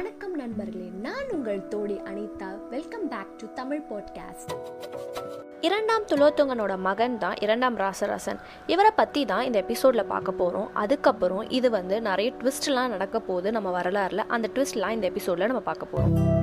வணக்கம் நண்பர்களே நான் உங்கள் தோழி Anita. Welcome back to Tamil podcast இரண்டாம் துலோத்துங்கனோட மகன் தான் இரண்டாம் ராசராசன். இவரை பற்றி தான் இந்த எபிசோடில் பார்க்க போகிறோம் அதுக்கப்புறம் இது வந்து நிறைய ட்விஸ்ட்லாம் நடக்க போகுது நம்ம வரலாறுல. அந்த ட்விஸ்ட்லாம் இந்த எபிசோடில் நம்ம பார்க்க போகிறோம்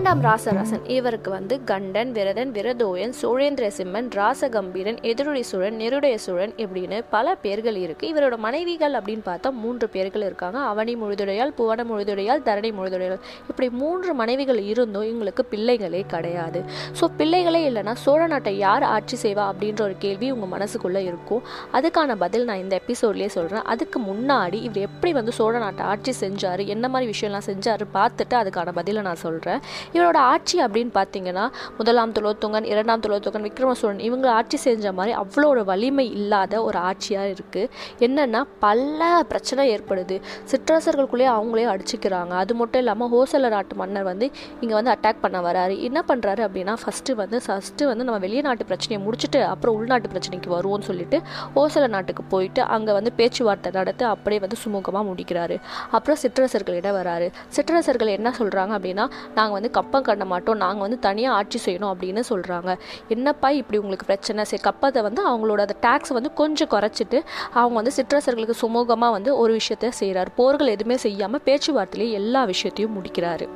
இரண்டாம் ராசராசன். இவருக்கு வந்து கண்டன் விரதன் விரதோயன் சோழேந்திர சிம்மன் ராசகம்பீரன் எதிரொலி சூழன் நெருடைய சூழன் இப்படின்னு பல பேர்கள் இருக்கு. இவரோட மனைவிகள் அப்படின்னு பார்த்தா மூன்று பேர்கள் இருக்காங்க. அவனி முழுதுடையால் புவன முழுதுடையால் தரணி முழுதுடையால் இப்படி மூன்று மனைவிகள் இருந்தும் இவங்களுக்கு பிள்ளைகளே கிடையாது. ஸோ பிள்ளைகளே இல்லைன்னா சோழ நாட்டை யார் ஆட்சி செய்வா அப்படின்ற ஒரு கேள்வி உங்கள் மனசுக்குள்ளே இருக்கும். அதுக்கான பதில் நான் இந்த எபிசோட்லேயே சொல்கிறேன் அதுக்கு முன்னாடி இவர் எப்படி வந்து சோழ நாட்டை ஆட்சி செஞ்சார் என்ன மாதிரி விஷயம்லாம் செஞ்சார் பார்த்துட்டு அதுக்கான பதிலை நான் சொல்கிறேன் இவரோட ஆட்சி அப்படின்னு பார்த்தீங்கன்னா முதலாம் துலோத்துங்கன் இரண்டாம் துலோத்துங்கன் விக்ரமசூரன் இவங்க ஆட்சி செஞ்ச மாதிரி அவ்வளோ ஒரு வலிமை இல்லாத ஒரு ஆட்சியாக இருக்குது என்னென்னா பல பிரச்சனை ஏற்படுது. சிற்றரசர்களுக்குள்ளேயே அவங்களே அடிச்சுக்கிறாங்க. அது மட்டும் இல்லாமல் ஹோசல நாட்டு மன்னர் வந்து இங்கே வந்து அட்டாக் பண்ண வராரு. என்ன பண்ணுறாரு அப்படின்னா ஃபஸ்ட்டு வந்து ஃபஸ்ட்டு வந்து நம்ம வெளிநாட்டு பிரச்சனையை முடிச்சுட்டு அப்புறம் உள்நாட்டு பிரச்சனைக்கு வருவோம்னு சொல்லிட்டு ஹோசல நாட்டுக்கு போயிட்டு அங்கே வந்து பேச்சுவார்த்தை நடத்தி அப்படியே வந்து சுமூகமாக முடிக்கிறாரு. அப்புறம் சிற்றரசர்களிடம் வராரு. சிற்றரசர்கள் என்ன சொல்கிறாங்க அப்படின்னா நாங்கள் வந்து கப்பம் கண்ண மாட்டோம் நாங்கள் வந்து தனியாக ஆட்சி செய்யணும் அப்படின்னு சொல்கிறாங்க என்னப்பா இப்படி உங்களுக்கு பிரச்சனை? சரி கப்பத்தை வந்து அவங்களோட அந்த டேக்ஸ் வந்து கொஞ்சம் குறைச்சிட்டு அவங்க வந்து சிற்றரசர்களுக்கு சுமூகமாக வந்து ஒரு விஷயத்த செய்கிறாரு போர்கள் எதுவுமே செய்யாமல் பேச்சுவார்த்தையிலேயே எல்லா விஷயத்தையும் முடிக்கிறாரு.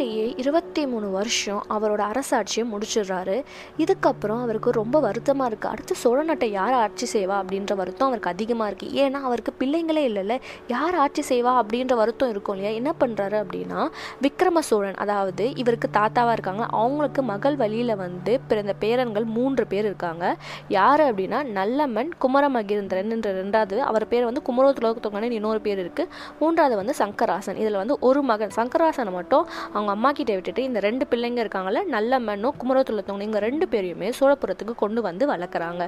இப்படியே இருபத்தி மூணு வருஷம் அவரோட அரசாட்சியை முடிச்சிடுறாரு. இதுக்கப்புறம் அவருக்கு ரொம்ப வருத்தமாக இருக்குது அடுத்து சோழ நாட்டை யார் ஆட்சி செய்வா அப்படின்ற வருத்தம் அவருக்கு அதிகமாக இருக்குது ஏன்னா அவருக்கு பிள்ளைங்களே இல்லைல்ல. யார் ஆட்சி செய்வா அப்படின்ற வருத்தம் இருக்கும் இல்லையா? என்ன பண்ணுறாரு அப்படின்னா விக்ரம சோழன் அதாவது இவருக்கு தாத்தாவாக இருக்காங்க. அவங்களுக்கு மகள் வழியில் வந்து பிறந்த பேரன்கள் மூன்று பேர் இருக்காங்க. யார் அப்படின்னா நல்லம்மன் குமரமகிந்திரன் என்ற ரெண்டாவது அவர் பேர் வந்து குமரோத்துலோகத்தொங்கன்னு இன்னொரு பேர் இருக்குது மூன்றாவது வந்து சங்கராசன். இதில் வந்து ஒரு மகன். சங்கராசனை மட்டும் அவங்க அம்மா கிட்டே விட்டுட்டு இந்த ரெண்டு பிள்ளைங்க இருக்காங்கல்ல மண்ணும் குமரத்துள்ளத்தவங்க இவங்க ரெண்டு பேரையுமே சோழபுரத்துக்கு கொண்டு வந்து வளர்க்குறாங்க.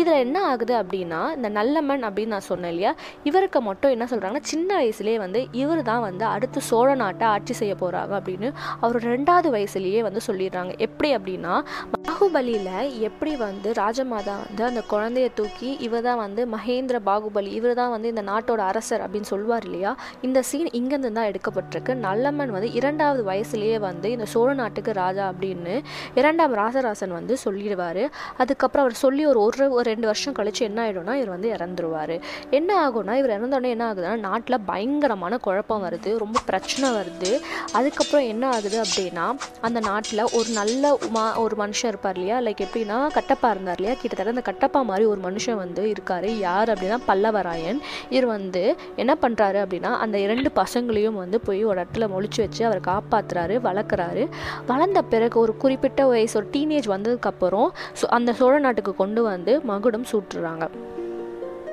இதில் என்ன ஆகுது அப்படின்னா இந்த நல்லமன் அப்படின்னு நான் சொன்னேன் இல்லையா இவருக்கு மட்டும் என்ன சொல்கிறாங்கன்னா சின்ன வயசுலேயே வந்து இவர் தான் வந்து அடுத்து சோழ நாட்டை ஆட்சி செய்ய போகிறாங்க அப்படின்னு அவர் ரெண்டாவது வயசுலேயே வந்து சொல்லிடுறாங்க. எப்படி அப்படின்னா பாகுபலியில் எப்படி வந்து ராஜமாதா வந்து அந்த குழந்தைய தூக்கி இவர் தான் வந்து மகேந்திர பாகுபலி இவர் தான் வந்து இந்த நாட்டோட அரசர் அப்படின்னு சொல்லுவார் இல்லையா இந்த சீன் இங்கேருந்து தான் எடுக்கப்பட்டிருக்கு நல்லம்மன் வந்து இரண்டாவது வயசுலேயே வந்து இந்த சோழ நாட்டுக்கு ராஜா அப்படின்னு இரண்டாம் ராசராசன் வந்து சொல்லிடுவார். அதுக்கப்புறம் அவர் சொல்லி ஒரு ஒரு ஒரு ரெண்டு வருஷம் கழித்து என்ன ஆகிடும்னா இவர் வந்து இறந்துருவார். என்ன ஆகும்னா இவர் இறந்தோடனே என்ன ஆகுதுன்னா நாட்டில் பயங்கரமான குழப்பம் வருது ரொம்ப பிரச்சனை வருது. அதுக்கப்புறம் என்ன ஆகுது அப்படின்னா அந்த நாட்டில் ஒரு நல்ல மா ஒரு மனுஷன் இருப்பார் இல்லையா? லைக் எப்படின்னா கட்டப்பா இருந்தார் இல்லையா? கிட்டத்தட்ட அந்த கட்டப்பா மாதிரி ஒரு மனுஷன் வந்து இருக்கார். யார் அப்படின்னா பல்லவராயன். இவர் வந்து என்ன பண்ணுறாரு அப்படின்னா அந்த இரண்டு பசங்களையும் வந்து போய் ஒரு இடத்துல மொழிச்சு வச்சு அவர் காப்பாற்றுற வளர்க்குறாரு வளர்ந்த பிறகு ஒரு குறிப்பிட்ட வயசு ஒரு டீனேஜ் வந்ததுக்கப்புறம் அந்த சோழ நாட்டுக்கு கொண்டு வந்து மகுடம் சூட்டுறாங்க.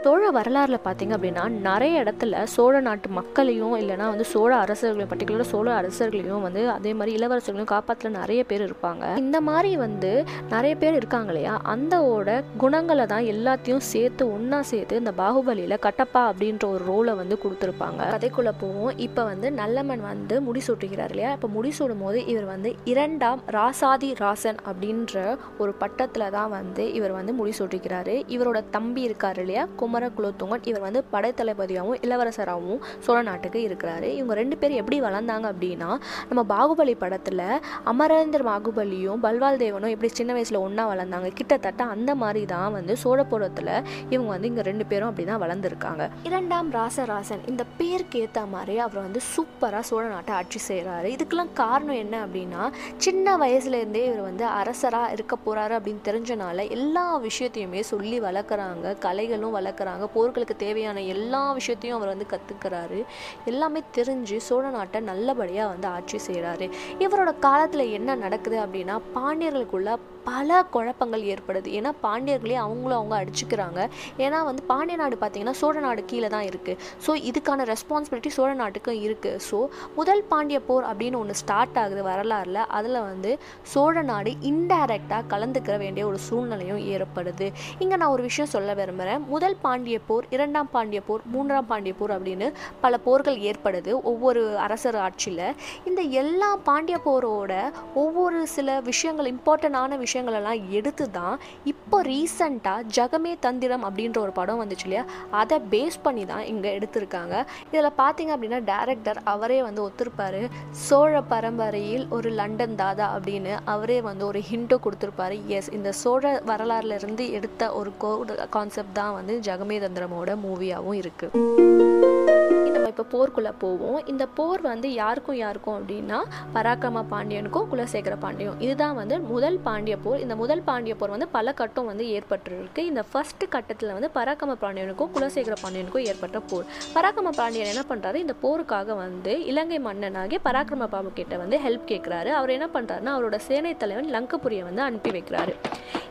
சோழ வரலாறில் பார்த்தீங்க அப்படின்னா நிறைய இடத்துல சோழ நாட்டு மக்களையும் இல்லைனா வந்து சோழ அரசர்களையும் பர்டிகுலராக சோழ அரசர்களையும் வந்து அதே மாதிரி இளவரசர்களையும் காப்பாற்ற நிறைய பேர் இருப்பாங்க. இந்த மாதிரி வந்து நிறைய பேர் இருக்காங்க இல்லையா? அந்தோட குணங்களை தான் எல்லாத்தையும் சேர்த்து ஒன்றா சேர்த்து இந்த பாகுபலியில் கட்டப்பா அப்படின்ற ஒரு ரோலை வந்து கொடுத்துருப்பாங்க. கதைக்குள்ளே போவோம். இப்போ வந்து நல்லம்மன் வந்து முடிசூட்டுகிறார் இல்லையா? இப்போ முடிசூடும் போது இவர் வந்து இரண்டாம் ராசாதி ராசன் அப்படின்ற ஒரு பட்டத்தில் தான் வந்து இவர் வந்து முடிசூட்டுகிறாரு இவரோட தம்பி இருக்கார் இல்லையா? குமர் குலோத்துங்கன் இவர் வந்து படைத்தளபதியாகவும் இளவரசராகவும் சோழ நாட்டுக்கு இருக்கிறாரு. இவங்க ரெண்டு பேரும் எப்படி வளர்ந்தாங்க அப்படின்னா நம்ம பாகுபலி படத்தில் அமரேந்திர பாகுபலியும் பல்வால் தேவனும் எப்படி சின்ன வயசில் ஒன்றா வளர்ந்தாங்க கிட்டத்தட்ட அந்த மாதிரி தான் வந்து சோழபுரத்தில் இவங்க வந்து இங்கே ரெண்டு பேரும் அப்படி தான் வளர்ந்துருக்காங்க. இரண்டாம் ராசராசன் இந்த பேருக்கு ஏற்ற மாதிரி அவர் வந்து சூப்பராக சோழ நாட்டை ஆட்சி செய்கிறாரு இதுக்கெல்லாம் காரணம் என்ன அப்படின்னா சின்ன வயசுலேருந்தே இவர் வந்து அரசராக இருக்க போகிறாரு அப்படின்னு தெரிஞ்சனால எல்லா விஷயத்தையுமே சொல்லி வளர்க்குறாங்க கலைகளும் வளர்க்குறாங்க. போர்களுக்கு தேவையான எல்லா விஷயத்தையும் அவர் வந்து கற்றுக்கிறாரு எல்லாமே தெரிஞ்சு சோழ நாட்டை நல்லபடியாக வந்து ஆட்சி செய்கிறாரு இவரோட காலத்தில் என்ன நடக்குது அப்படின்னா பாண்டியர்களுக்குள்ள பல குழப்பங்கள் ஏற்படுது. ஏன்னா பாண்டியர்களே அவங்களும் அவங்க அடிச்சுக்கிறாங்க. ஏன்னா வந்து பாண்டிய நாடு பார்த்தீங்கன்னா சோழ நாடு கீழே தான் இருக்குது ஸோ இதுக்கான ரெஸ்பான்சிபிலிட்டி சோழ நாட்டுக்கும் இருக்குது ஸோ முதல் பாண்டிய போர் அப்படின்னு ஒன்று ஸ்டார்ட் ஆகுது வரலாறில். அதில் வந்து சோழ நாடு இன்டைரக்டாக கலந்துக்கிற வேண்டிய ஒரு சூழ்நிலையும் ஏற்படுது. இங்கே நான் ஒரு விஷயம் சொல்ல விரும்புகிறேன் முதல் பாண்டிய போர் இரண்டாம் பாண்டிய போர் மூன்றாம் பாண்டிய போர் அப்படின்னு பல போர்கள் ஏற்படுது ஒவ்வொரு அரசர் ஆட்சியில். இந்த எல்லா பாண்டிய போரோட ஒவ்வொரு சில விஷயங்கள் இம்பார்ட்டண்டான விஷயம் விஷயங்களெல்லாம் எடுத்து தான் இப்போ ரீசண்டாக ஜகமே தந்திரம் அப்படின்ற ஒரு படம் வந்துச்சு இல்லையா? அதை பேஸ் பண்ணி தான் இங்கே எடுத்திருக்காங்க. இதில் பார்த்தீங்க அப்படின்னா டேரக்டர் அவரே வந்து ஒத்துருப்பாரு. சோழ பரம்பரையில் ஒரு லண்டன் தாதா அப்படின்னு அவரே வந்து ஒரு ஹிண்ட்டோ கொடுத்துருப்பாரு. எஸ் இந்த சோழ வரலாறுல இருந்து எடுத்த ஒரு கான்செப்ட் தான் வந்து ஜெகமே தந்திரமோட மூவியாகவும் இருக்குது இப்போ போர்க்குள்ளே போவோம். இந்த போர் வந்து யாருக்கும் யாருக்கும் அப்படின்னா பராக்கிரம பாண்டியனுக்கும் குலசேகர பாண்டியன் இதுதான் வந்து முதல் பாண்டிய போர். இந்த முதல் பாண்டிய போர் வந்து பல கட்டம் வந்து ஏற்பட்டுருக்கு. இந்த ஃபர்ஸ்ட் கட்டத்தில் வந்து பராக்கிரம பாண்டியனுக்கும் குலசேகர பாண்டியனுக்கும் ஏற்பட்ட போர். பராக்கிரம பாண்டியன் என்ன பண்ணுறாரு இந்த போருக்காக வந்து இலங்கை மன்னனாகிய பராக்கிரம பாபு கிட்ட வந்து ஹெல்ப் கேட்குறாரு அவர் என்ன பண்ணுறாருன்னா அவரோட சேனை தலைவன் லங்கபுரியை வந்து அனுப்பி வைக்கிறாரு.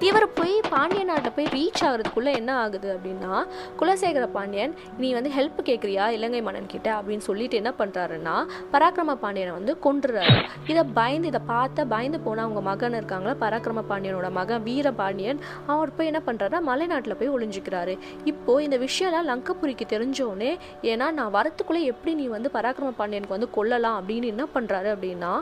இவர் போய் பாண்டிய நாட்டை போய் ரீச் ஆகிறதுக்குள்ளே என்ன ஆகுது அப்படின்னா குலசேகர பாண்டியன் நீ வந்து ஹெல்ப் கேட்குறியா இலங்கை மன்னன் கிட்ட அப்படின்னு சொல்லிட்டு என்ன பண்ணுறாருன்னா பராக்கிரம பாண்டியனை வந்து கொன்றுறாரு. இதை பயந்து இதை பார்த்த பயந்து போனால் அவங்க மகன் இருக்காங்களா பராக்கிரம பாண்டியனோட மகன் வீர பாண்டியன் அவர் போய் என்ன பண்ணுறாருன்னா மலைநாட்டில் போய் ஒளிஞ்சிக்கிறாரு. இப்போது இந்த விஷயம்லாம் லங்கபுரிக்கு தெரிஞ்சோடனே ஏன்னா நான் வரத்துக்குள்ளே எப்படி நீ வந்து பராக்கிரம பாண்டியனுக்கு வந்து கொல்லலாம் அப்படின்னு என்ன பண்ணுறாரு அப்படின்னா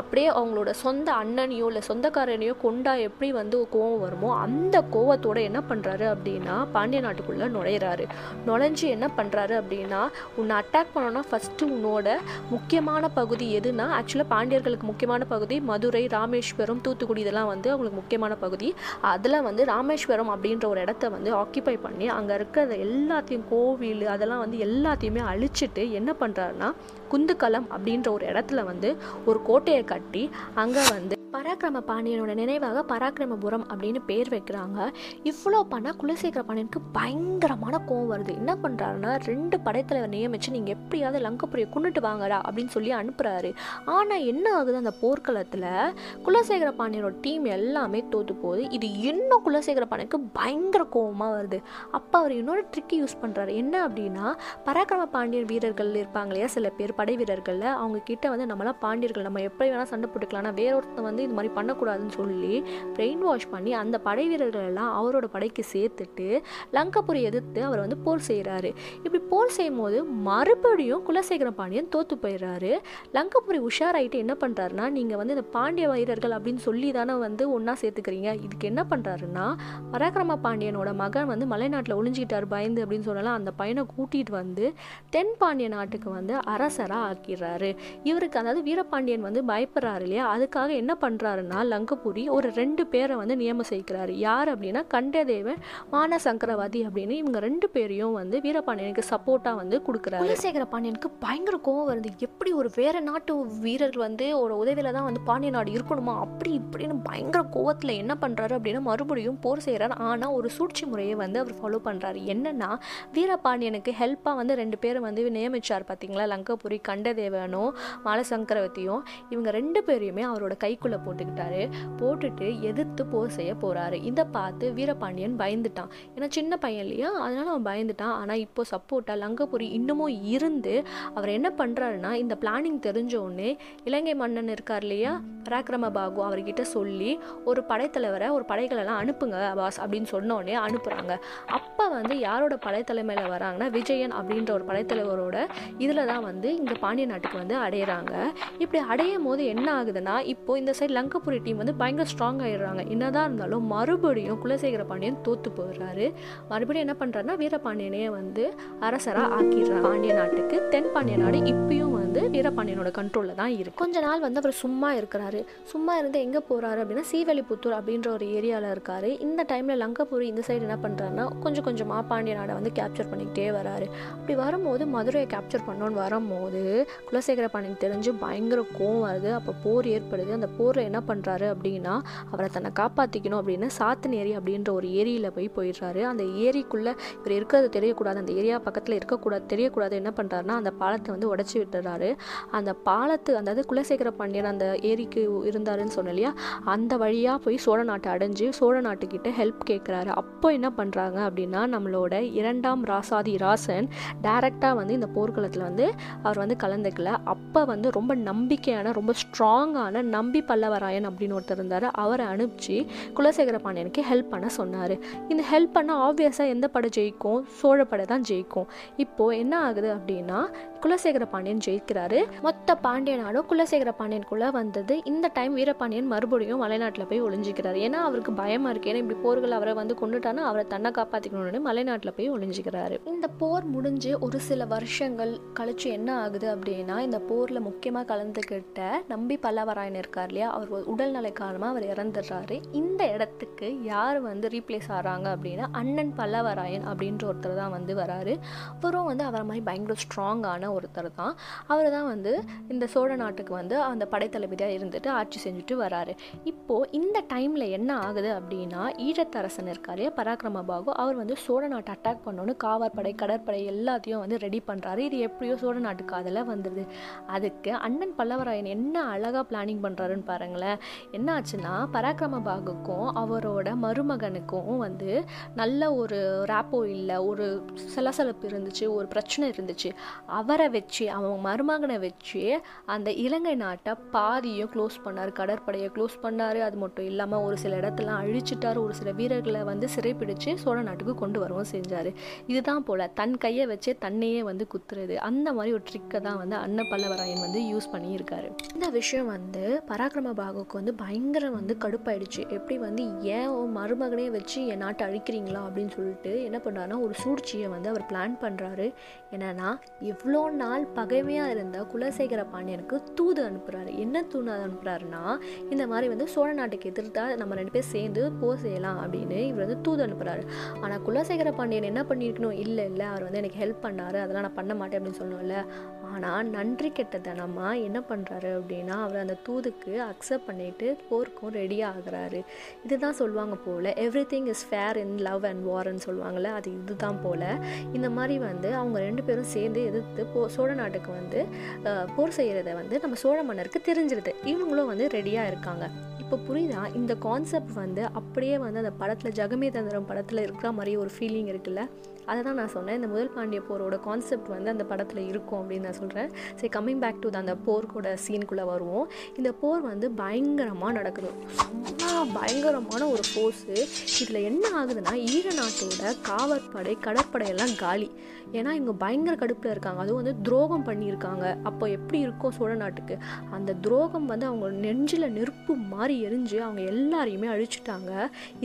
அப்படியே அவங்களோட சொந்த அண்ணனையோ இல்லை சொந்தக்காரனையோ கொண்டா எப்படி வந்து கோவம் வருமோ அந்த கோவத்தோட என்ன பண்ணுறாரு அப்படின்னா பாண்டிய நாட்டுக்குள்ளே நுழையிறாரு. நுழைஞ்சு என்ன பண்ணுறாரு அப்படின்னா உன்னை அட்டாக் பண்ணோன்னா ஃபஸ்ட்டு உன்னோட முக்கியமான பகுதி எதுனா ஆக்சுவலாக பாண்டியர்களுக்கு முக்கியமான பகுதி மதுரை ராமேஸ்வரம் தூத்துக்குடி இதெல்லாம் வந்து அவங்களுக்கு முக்கியமான பகுதி. அதில் வந்து ராமேஸ்வரம் அப்படின்ற ஒரு இடத்த வந்து ஆக்கியபை பண்ணி அங்கே இருக்கிற எல்லாத்தையும் கோவில் அதெல்லாம் வந்து எல்லாத்தையுமே அழிச்சிட்டு என்ன பண்ணுறாருன்னா குந்துக்களம் அப்படின்ற ஒரு இடத்துல வந்து ஒரு கோட்டையை கட்டி அங்கே வந்து பராக்கிரம பாண்டியனோட நினைவாக பராக்கிரமபுரம் அப்படின்னு பேர் வைக்கிறாங்க. இவ்வளோ பண்ணால் குலசேகர பாண்டியனுக்கு பயங்கரமான கோவம் வருது. என்ன பண்ணுறாருன்னா ரெண்டு படைத்தலைவர் நியமித்து நீங்கள் எப்படியாவது லங்கப்புரியை கொண்டுட்டு வாங்கடா அப்படின்னு சொல்லி அனுப்புகிறாரு ஆனால் என்ன ஆகுது? அந்த போர்க்களத்தில் குலசேகர பாண்டியனோட டீம் எல்லாமே தோற்று போகுது. இது இன்னும் குலசேகர பாண்டியனுக்கு பயங்கர கோவமாக வருது. அப்போ அவர் இன்னொரு ட்ரிக்கி யூஸ் பண்ணுறாரு என்ன அப்படின்னா பராக்கிரம பாண்டியன் வீரர்கள் இருப்பாங்க இல்லையா சில பேர் படை வீரர்களில் அவங்க கிட்ட வந்து நம்மளாம் பாண்டியர்கள் நம்ம எப்படி வேணால் சண்டை போட்டுக்கலாம் வேற ஒருத்தன் வந்து இது மாதிரி பண்ணக்கூடாதுன்னு சொல்லி பிரெயின் வாஷ் பண்ணி அந்த படை வீரர்கள் எல்லாம் அவரோட படைக்கு சேர்த்துட்டு லங்கபுரி எதிர்த்து அவர் வந்து போர் செய்கிறாரு இப்படி போர் செய்யும் போது மறுபடியும் குலசேகர பாண்டியன் தோற்று போயிடுறாரு. லங்கப்பூரி உஷாராயிட்டு என்ன பண்ணுறாருன்னா நீங்கள் வந்து இந்த பாண்டிய வீரர்கள் அப்படின்னு சொல்லி தானே வந்து ஒன்றா சேர்த்துக்கிறீங்க. இதுக்கு என்ன பண்ணுறாருன்னா பராக்கிரம பாண்டியனோட மகன் வந்து மலைநாட்டில் ஒளிஞ்சிக்கிட்டார் பயந்து அப்படின்னு சொல்லலாம். அந்த பையனை கூட்டிகிட்டு வந்து தென் பாண்டிய நாட்டுக்கு வந்து அரசராக ஆக்கிடுறாரு. இவருக்கு அதாவது வீரபாண்டியன் வந்து பயப்படுறாரு இல்லையா? அதுக்காக என்ன பண்ணுறாருன்னா லங்கபுரி ஒரு ரெண்டு பேரை வந்து நியமனம் செய்கிறாரு. யார் அப்படின்னா கண்டதேவன் மான சங்கரவாதி அப்படின்னு இவங்க ரெண்டு பேரையும் வந்து வீரபாண்டியனுக்கு சப்போர்ட்டாக வந்து கொடுக்குறாரு. குலசேகர பாண்டியனுக்கு பயங்கர கோவம் வருது. எப்படி ஒரு வேற நாட்டு வீரர்கள் வந்து ஒரு உதவியில் தான் வந்து பாண்டிய நாடு இருக்கணுமா? அப்படி இப்படின்னு பயங்கர கோவத்தில் என்ன பண்ணுறாரு அப்படின்னா மறுபடியும் போர் செய்கிறார் ஆனால் ஒரு சூழ்ச்சி முறையை வந்து அவர் ஃபாலோ பண்ணுறாரு என்னன்னா வீரபாண்டியனுக்கு ஹெல்ப்பாக வந்து ரெண்டு பேரை வந்து நியமிச்சார் பார்த்தீங்களா லங்கபுரி கண்டதேவனும் மாலசங்கரவதியும் இவங்க ரெண்டு பேரையுமே அவரோட கைக்குள்ளே போட்டுக்கிட்டாரு. போட்டுட்டு எதிர்த்து போர் செய்ய போகிறாரு இதை பார்த்து வீரபாண்டியன் பயந்துட்டான். ஏன்னா சின்ன பையன் இல்லையா? அதனால அவன் பயந்துட்டான். ஆனால் இப்போ சப்போர்ட்டாக லங்கபுரி இன்னமும் இருந்து அவர் என்ன பண்ணுறாருன்னா இந்த பிளானிங் தெரிஞ்ச உடனே இலங்கை மன்னன் இருக்கார் இல்லையா? பராக்கிரம பாகு அவர்கிட்ட சொல்லி ஒரு படைத்தலைவரை ஒரு படைகளெல்லாம் அனுப்புங்க பாஸ் அப்படின்னு சொன்னோடனே அனுப்புகிறாங்க அப்போ வந்து யாரோட படைத்தலைமையில் வராங்கன்னா விஜயன் அப்படின்ற ஒரு படைத்தலைவரோட இதில் தான் வந்து இங்கே பாண்டிய நாட்டுக்கு வந்து அடையிறாங்க. இப்படி அடையும் போது என்ன ஆகுதுன்னா இப்போ இந்த சைடு லங்கபுரி டீம் வந்து பயங்கர ஸ்ட்ராங் ஆயிடுறாங்க. என்னதான் இருந்தாலும் மறுபடியும் குலசேகர பாண்டியன் தோத்து போயிடுறாரு. மறுபடியும் என்ன பண்ணுறாருன்னா வீரபாண்டியனையே வந்து அரசராக ஆக்கிடுறாங்க பாண்டிய நாட்டுக்கு தென் பாண்டிய நாடு இப்பயும் வந்து வீரபாண்டியனோட கண்ட்ரோலில் தான் இருக்கு. கொஞ்ச நாள் வந்து அவர் சும்மா இருக்கிறாரு. சும்மா இருந்து எங்கே போகிறாரு அப்படின்னா சீவலிபுத்தூர் அப்படின்ற ஒரு ஏரியாவில் இருக்காரு. இந்த டைமில் லங்கபுரி இந்த சைடு என்ன பண்ணுறாருன்னா கொஞ்சம் கொஞ்சமாக பாண்டிய நாடை வந்து கேப்சர் பண்ணிக்கிட்டே வராரு. அப்படி வரும்போது மதுரையை கேப்சர் பண்ணோன்னு வரும்போது குலசேகர பாண்டியன் தெரிஞ்சு பயங்கர கோவம் வருது. அப்போ போர் ஏற்படுது. அந்த போரில் என்ன பண்ணுறாரு அப்படின்னா அவரை தன்னை காப்பாற்றிக்கணும் அப்படின்னு சாத்தனேரி அப்படின்ற ஒரு ஏரியில் போய் போயிடுறாரு. அந்த ஏரிக்குள்ளே இவர் இருக்கிறது தெரியக்கூடாது. அந்த ஏரியா பக்கத்தில் இருக்கக்கூடாது தெரியக்கூடாது. என்ன பண்ணுறாருன்னா அந்த பாலத்தை வந்து உடச்சி விட்டுறாரு. அந்த பாலத்து அதாவது குலசேகர பாண்டியன் அந்த ஏரிக்கு இருந்தாருன்னு சொன்னேன் இல்லையா? அந்த வழியாக போய் சோழ நாட்டை அடைஞ்சு சோழ நாட்டுக்கிட்ட ஹெல்ப் கேட்குறாரு அப்போ என்ன பண்ணுறாங்க அப்படின்னா நம்மளோட இரண்டாம் ராசாதி ராசன் டைரெக்டாக வந்து இந்த போர்க்களத்தில் வந்து அவர் வந்து கலந்துக்கல. அப்போ வந்து ரொம்ப நம்பிக்கையான ரொம்ப ஸ்ட்ராங்கான நம்பி பல்லவராயன் அப்படின்னு ஒருத்தர் இருந்தார். அவரை அனுப்பிச்சு குலசேகர பாண்டியனுக்கு ஹெல்ப் பண்ண சொன்னார். இந்த ஹெல்ப் பண்ண ஆப்வியஸாக எந்த படை ஜெயிக்கும்? சோழ படை தான் ஜெயிக்கும். இப்போது என்ன ஆகுது அப்படின்னா குலசேகர பாண்டியன் ஜெயிக்கிறாரு மொத்த பாண்டிய நாடும் குலசேகர பாண்டியனுக்குள்ள வந்தது. இந்த டைம் வீரபாண்டியன் மறுபடியும் மலைநாட்டில் போய் ஒளிஞ்சிக்கிறாரு. ஏன்னா அவருக்கு பயமா இருக்கு. ஏன்னா இப்படி போர்கள் அவரை வந்து கொண்டுட்டானா அவரை தன்னை காப்பாற்றிக்கணும்னு மலைநாட்டில் போய் ஒளிஞ்சிக்கிறாரு. இந்த போர் முடிஞ்சு ஒரு சில வருஷங்கள் கழிச்சு என்ன ஆகுது அப்படின்னா இந்த போரில் முக்கியமாக கலந்துக்கிட்ட நம்பி பல்லவராயன் இருக்கார் இல்லையா? அவர் உடல்நிலை காரணமாக அவர் இறந்துடுறாரு. இந்த இடத்துக்கு யார் வந்து ரீப்ளேஸ் ஆகிறாங்க அப்படின்னா அண்ணன் பல்லவராயன் அப்படின்ற ஒருத்தர் தான் வந்து வராரு. அவரும் வந்து அவரை மாதிரி பயங்கர ஸ்ட்ராங்கான ஒருத்தர் தான். அவர் அவர் தான் வந்து இந்த சோழ நாட்டுக்கு வந்து அந்த படைத்தளபதியாக இருந்துட்டு ஆட்சி செஞ்சுட்டு வராரு. இப்போது இந்த டைமில் என்ன ஆகுது அப்படின்னா ஈழத்தரசன் இருக்காரு பராக்கிரம பாகு அவர் வந்து சோழ நாட்டை அட்டாக் பண்ணோன்னு காவற்படை கடற்படை எல்லாத்தையும் வந்து ரெடி பண்ணுறாரு இது எப்படியோ சோழ நாட்டு அதில் வந்துடுது அதுக்கு அண்ணன் பல்லவராயன் என்ன அழகாக பிளானிங் பண்ணுறாருன்னு பாருங்களேன். என்ன ஆச்சுன்னா பராக்கிரம பாகுக்கும் அவரோட மருமகனுக்கும் வந்து நல்ல ஒரு ரேப்போ இல்லை ஒரு சலசலப்பு இருந்துச்சு ஒரு பிரச்சனை இருந்துச்சு. அவரை வச்சு அவங்க மருமகனை வச்சு அந்த இலங்கை நாட்டை பாதியும் க்ளோஸ் பண்ணார் கடற்படையை க்ளோஸ் பண்ணார். அது மட்டும் இல்லாமல் ஒரு சில இடத்தெல்லாம் அழிச்சிட்டார். ஒரு சில வீரர்களை வந்து சிறைப்பிடிச்சு சோழ நாட்டுக்கு கொண்டு வரவும் செஞ்சார். இதுதான் போல் தன் கையை வச்சே தன்னையே வந்து குத்துறது. அந்த மாதிரி ஒரு ட்ரிக்கை தான் வந்து அன்ன பல்லவராயன் வந்து யூஸ் பண்ணியிருக்காரு. இந்த விஷயம் வந்து பராக்கிரம பாகுக்கு வந்து பயங்கர வந்து கடுப்பாயிடுச்சு. எப்படி வந்து ஏன் மருமகனே வச்சு என் நாட்டை அழிக்கிறீங்களா அப்படின்னு சொல்லிட்டு என்ன பண்ணுறாருன்னா ஒரு சூழ்ச்சியை வந்து அவர் பிளான் பண்ணுறாரு என்னன்னா இவ்வளோ நாள் பகைமையாக இருந்த குலசேகர பாண்டியனுக்கு தூது அனுப்புகிறாரு என்ன தூது அனுப்புகிறாருன்னா இந்த மாதிரி வந்து சோழ நாட்டுக்கு எதிர்த்தா நம்ம ரெண்டு பேர் சேர்ந்து போர் செய்யலாம் அப்படின்னு இவர் வந்து தூது அனுப்புகிறாரு ஆனால் குலசேகர பாண்டியன் என்ன பண்ணியிருக்கணும்? இல்லை இல்லை அவர் வந்து எனக்கு ஹெல்ப் பண்ணாரு. அதெல்லாம் நான் பண்ண மாட்டேன் அப்படின்னு சொல்லணும்ல. ஆனால் நன்றி கெட்ட தனமாக என்ன பண்ணுறாரு அப்படின்னா அவர் அந்த தூதுக்கு அக்செப்ட் பண்ணிட்டு போருக்கும் ரெடி ஆகிறாரு. இதுதான் சொல்லுவாங்க போல் everything is fair in love and வார்ன்னு சொல்லுவாங்கள்ல அது இதுதான் போல். இந்த மாதிரி வந்து அவங்க ரெண்டு பேரும் சேர்ந்து எதிர்த்து போ சோழ நாட்டுக்கு வந்து போர் செய்கிறத வந்து நம்ம சோழ மன்னருக்கு தெரிஞ்சிருது. இவங்களும் வந்து ரெடியாக இருக்காங்க. இப்போ புரியுதா? இந்த கான்செப்ட் வந்து அப்படியே வந்து அந்த படத்தில் ஜெகமே தந்திரம் படத்தில் இருக்கிற மாதிரி ஒரு ஃபீலிங் இருக்குல்ல? அதை தான் நான் சொன்னேன். இந்த முதல் பாண்டிய போரோட கான்செப்ட் வந்து அந்த படத்தில் இருக்கும் அப்படின்னு நான் சொல்கிறேன் சரி கம்மிங் பேக் டு அந்த போர்க்கோட சீனுக்குள்ளே வருவோம். இந்த போர் வந்து பயங்கரமாக நடக்குது. செம்ம பயங்கரமான ஒரு ஃபோர்ஸு இதில் என்ன ஆகுதுன்னா ஈழ நாட்டோட காவற்படை கடற்படையெல்லாம் காலி. ஏன்னா இவங்க பயங்கர கடுப்பில் இருக்காங்க. அதுவும் வந்து துரோகம் பண்ணியிருக்காங்க. அப்போ எப்படி இருக்கும் சோழ நாட்டுக்கு? அந்த துரோகம் வந்து அவங்க நெஞ்சில் நெருப்பு மாதிரி எரிஞ்சு அவங்க எல்லாரையுமே அழிச்சிட்டாங்க.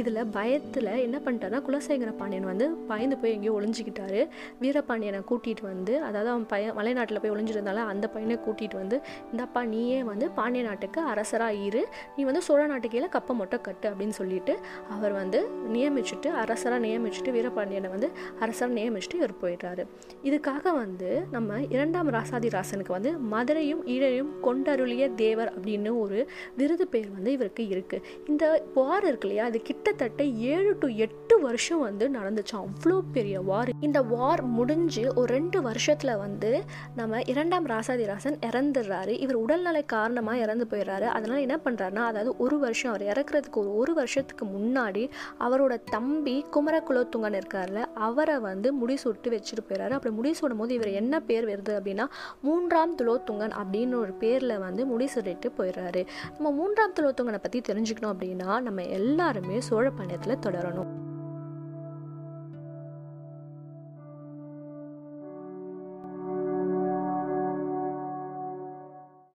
இதில் பயத்தில் என்ன பண்ணிட்டாருன்னா குலசேகர பாண்டியன் வந்து பயந்து போய் எங்கேயோ ஒளிஞ்சிக்கிட்டாரு. வீரபாண்டியனை கூட்டிகிட்டு வந்து அதாவது அவன் பையன் மலைநாட்டில் போய் ஒளிஞ்சிருந்தால அந்த பையனை கூட்டிகிட்டு வந்து இந்தப்பா நீயே வந்து பாண்டிய நாட்டுக்கு அரசராக இரு. நீ வந்து சோழ நாட்டுக்கையில் கீழே கப்பை மொட்டை கட்டு அப்படின்னு சொல்லிட்டு அவர் வந்து நியமிச்சுட்டு அரசராக நியமிச்சுட்டு வீரபாண்டியனை வந்து அரசராக நியமிச்சுட்டு இவர் போயிடுறாரு. இதுக்காக வந்து நம்ம இரண்டாம் ராசாதி ராசனுக்கு வந்து மதுரையும் ஈழையும் கொண்டருளிய தேவர் அப்படின்னு ஒரு விருது பேர் வந்து இவருக்கு இருக்குது இந்த போர் இருக்கு இல்லையா? அது கிட்டத்தட்ட ஏழு டு எட்டு வருஷம் வந்து நடந்துச்சு அவ்வளோ பெரிய வார் இந்த வார் முடிஞ்சு ஒரு ரெண்டு வருஷத்தில் வந்து நம்ம இரண்டாம் ராசாதிராசன் இறந்துடுறாரு. இவர் உடல்நலை காரணமாக இறந்து போயிடுறாரு. அதனால் என்ன பண்ணுறாருனா அதாவது ஒரு வருஷம் அவர் இறக்குறதுக்கு ஒரு ஒரு வருஷத்துக்கு முன்னாடி அவரோட தம்பி குமரகுலோத்துங்கன் இருக்கார்ல அவரை வந்து முடிசூட்டு வச்சுட்டு போயிடுறாரு. அப்படி முடிசூடும் போது இவர் என்ன பேர் வருது அப்படின்னா மூன்றாம் துலோத்துங்கன் அப்படின்னு ஒரு பேரில் வந்து முடிசூடிட்டு போயிடுறாரு. நம்ம மூன்றாம் துலோத்துங்கனை பற்றி தெரிஞ்சுக்கணும் அப்படின்னா நம்ம எல்லாருமே சோழ பாண்டியத்தில் தொடரணும்.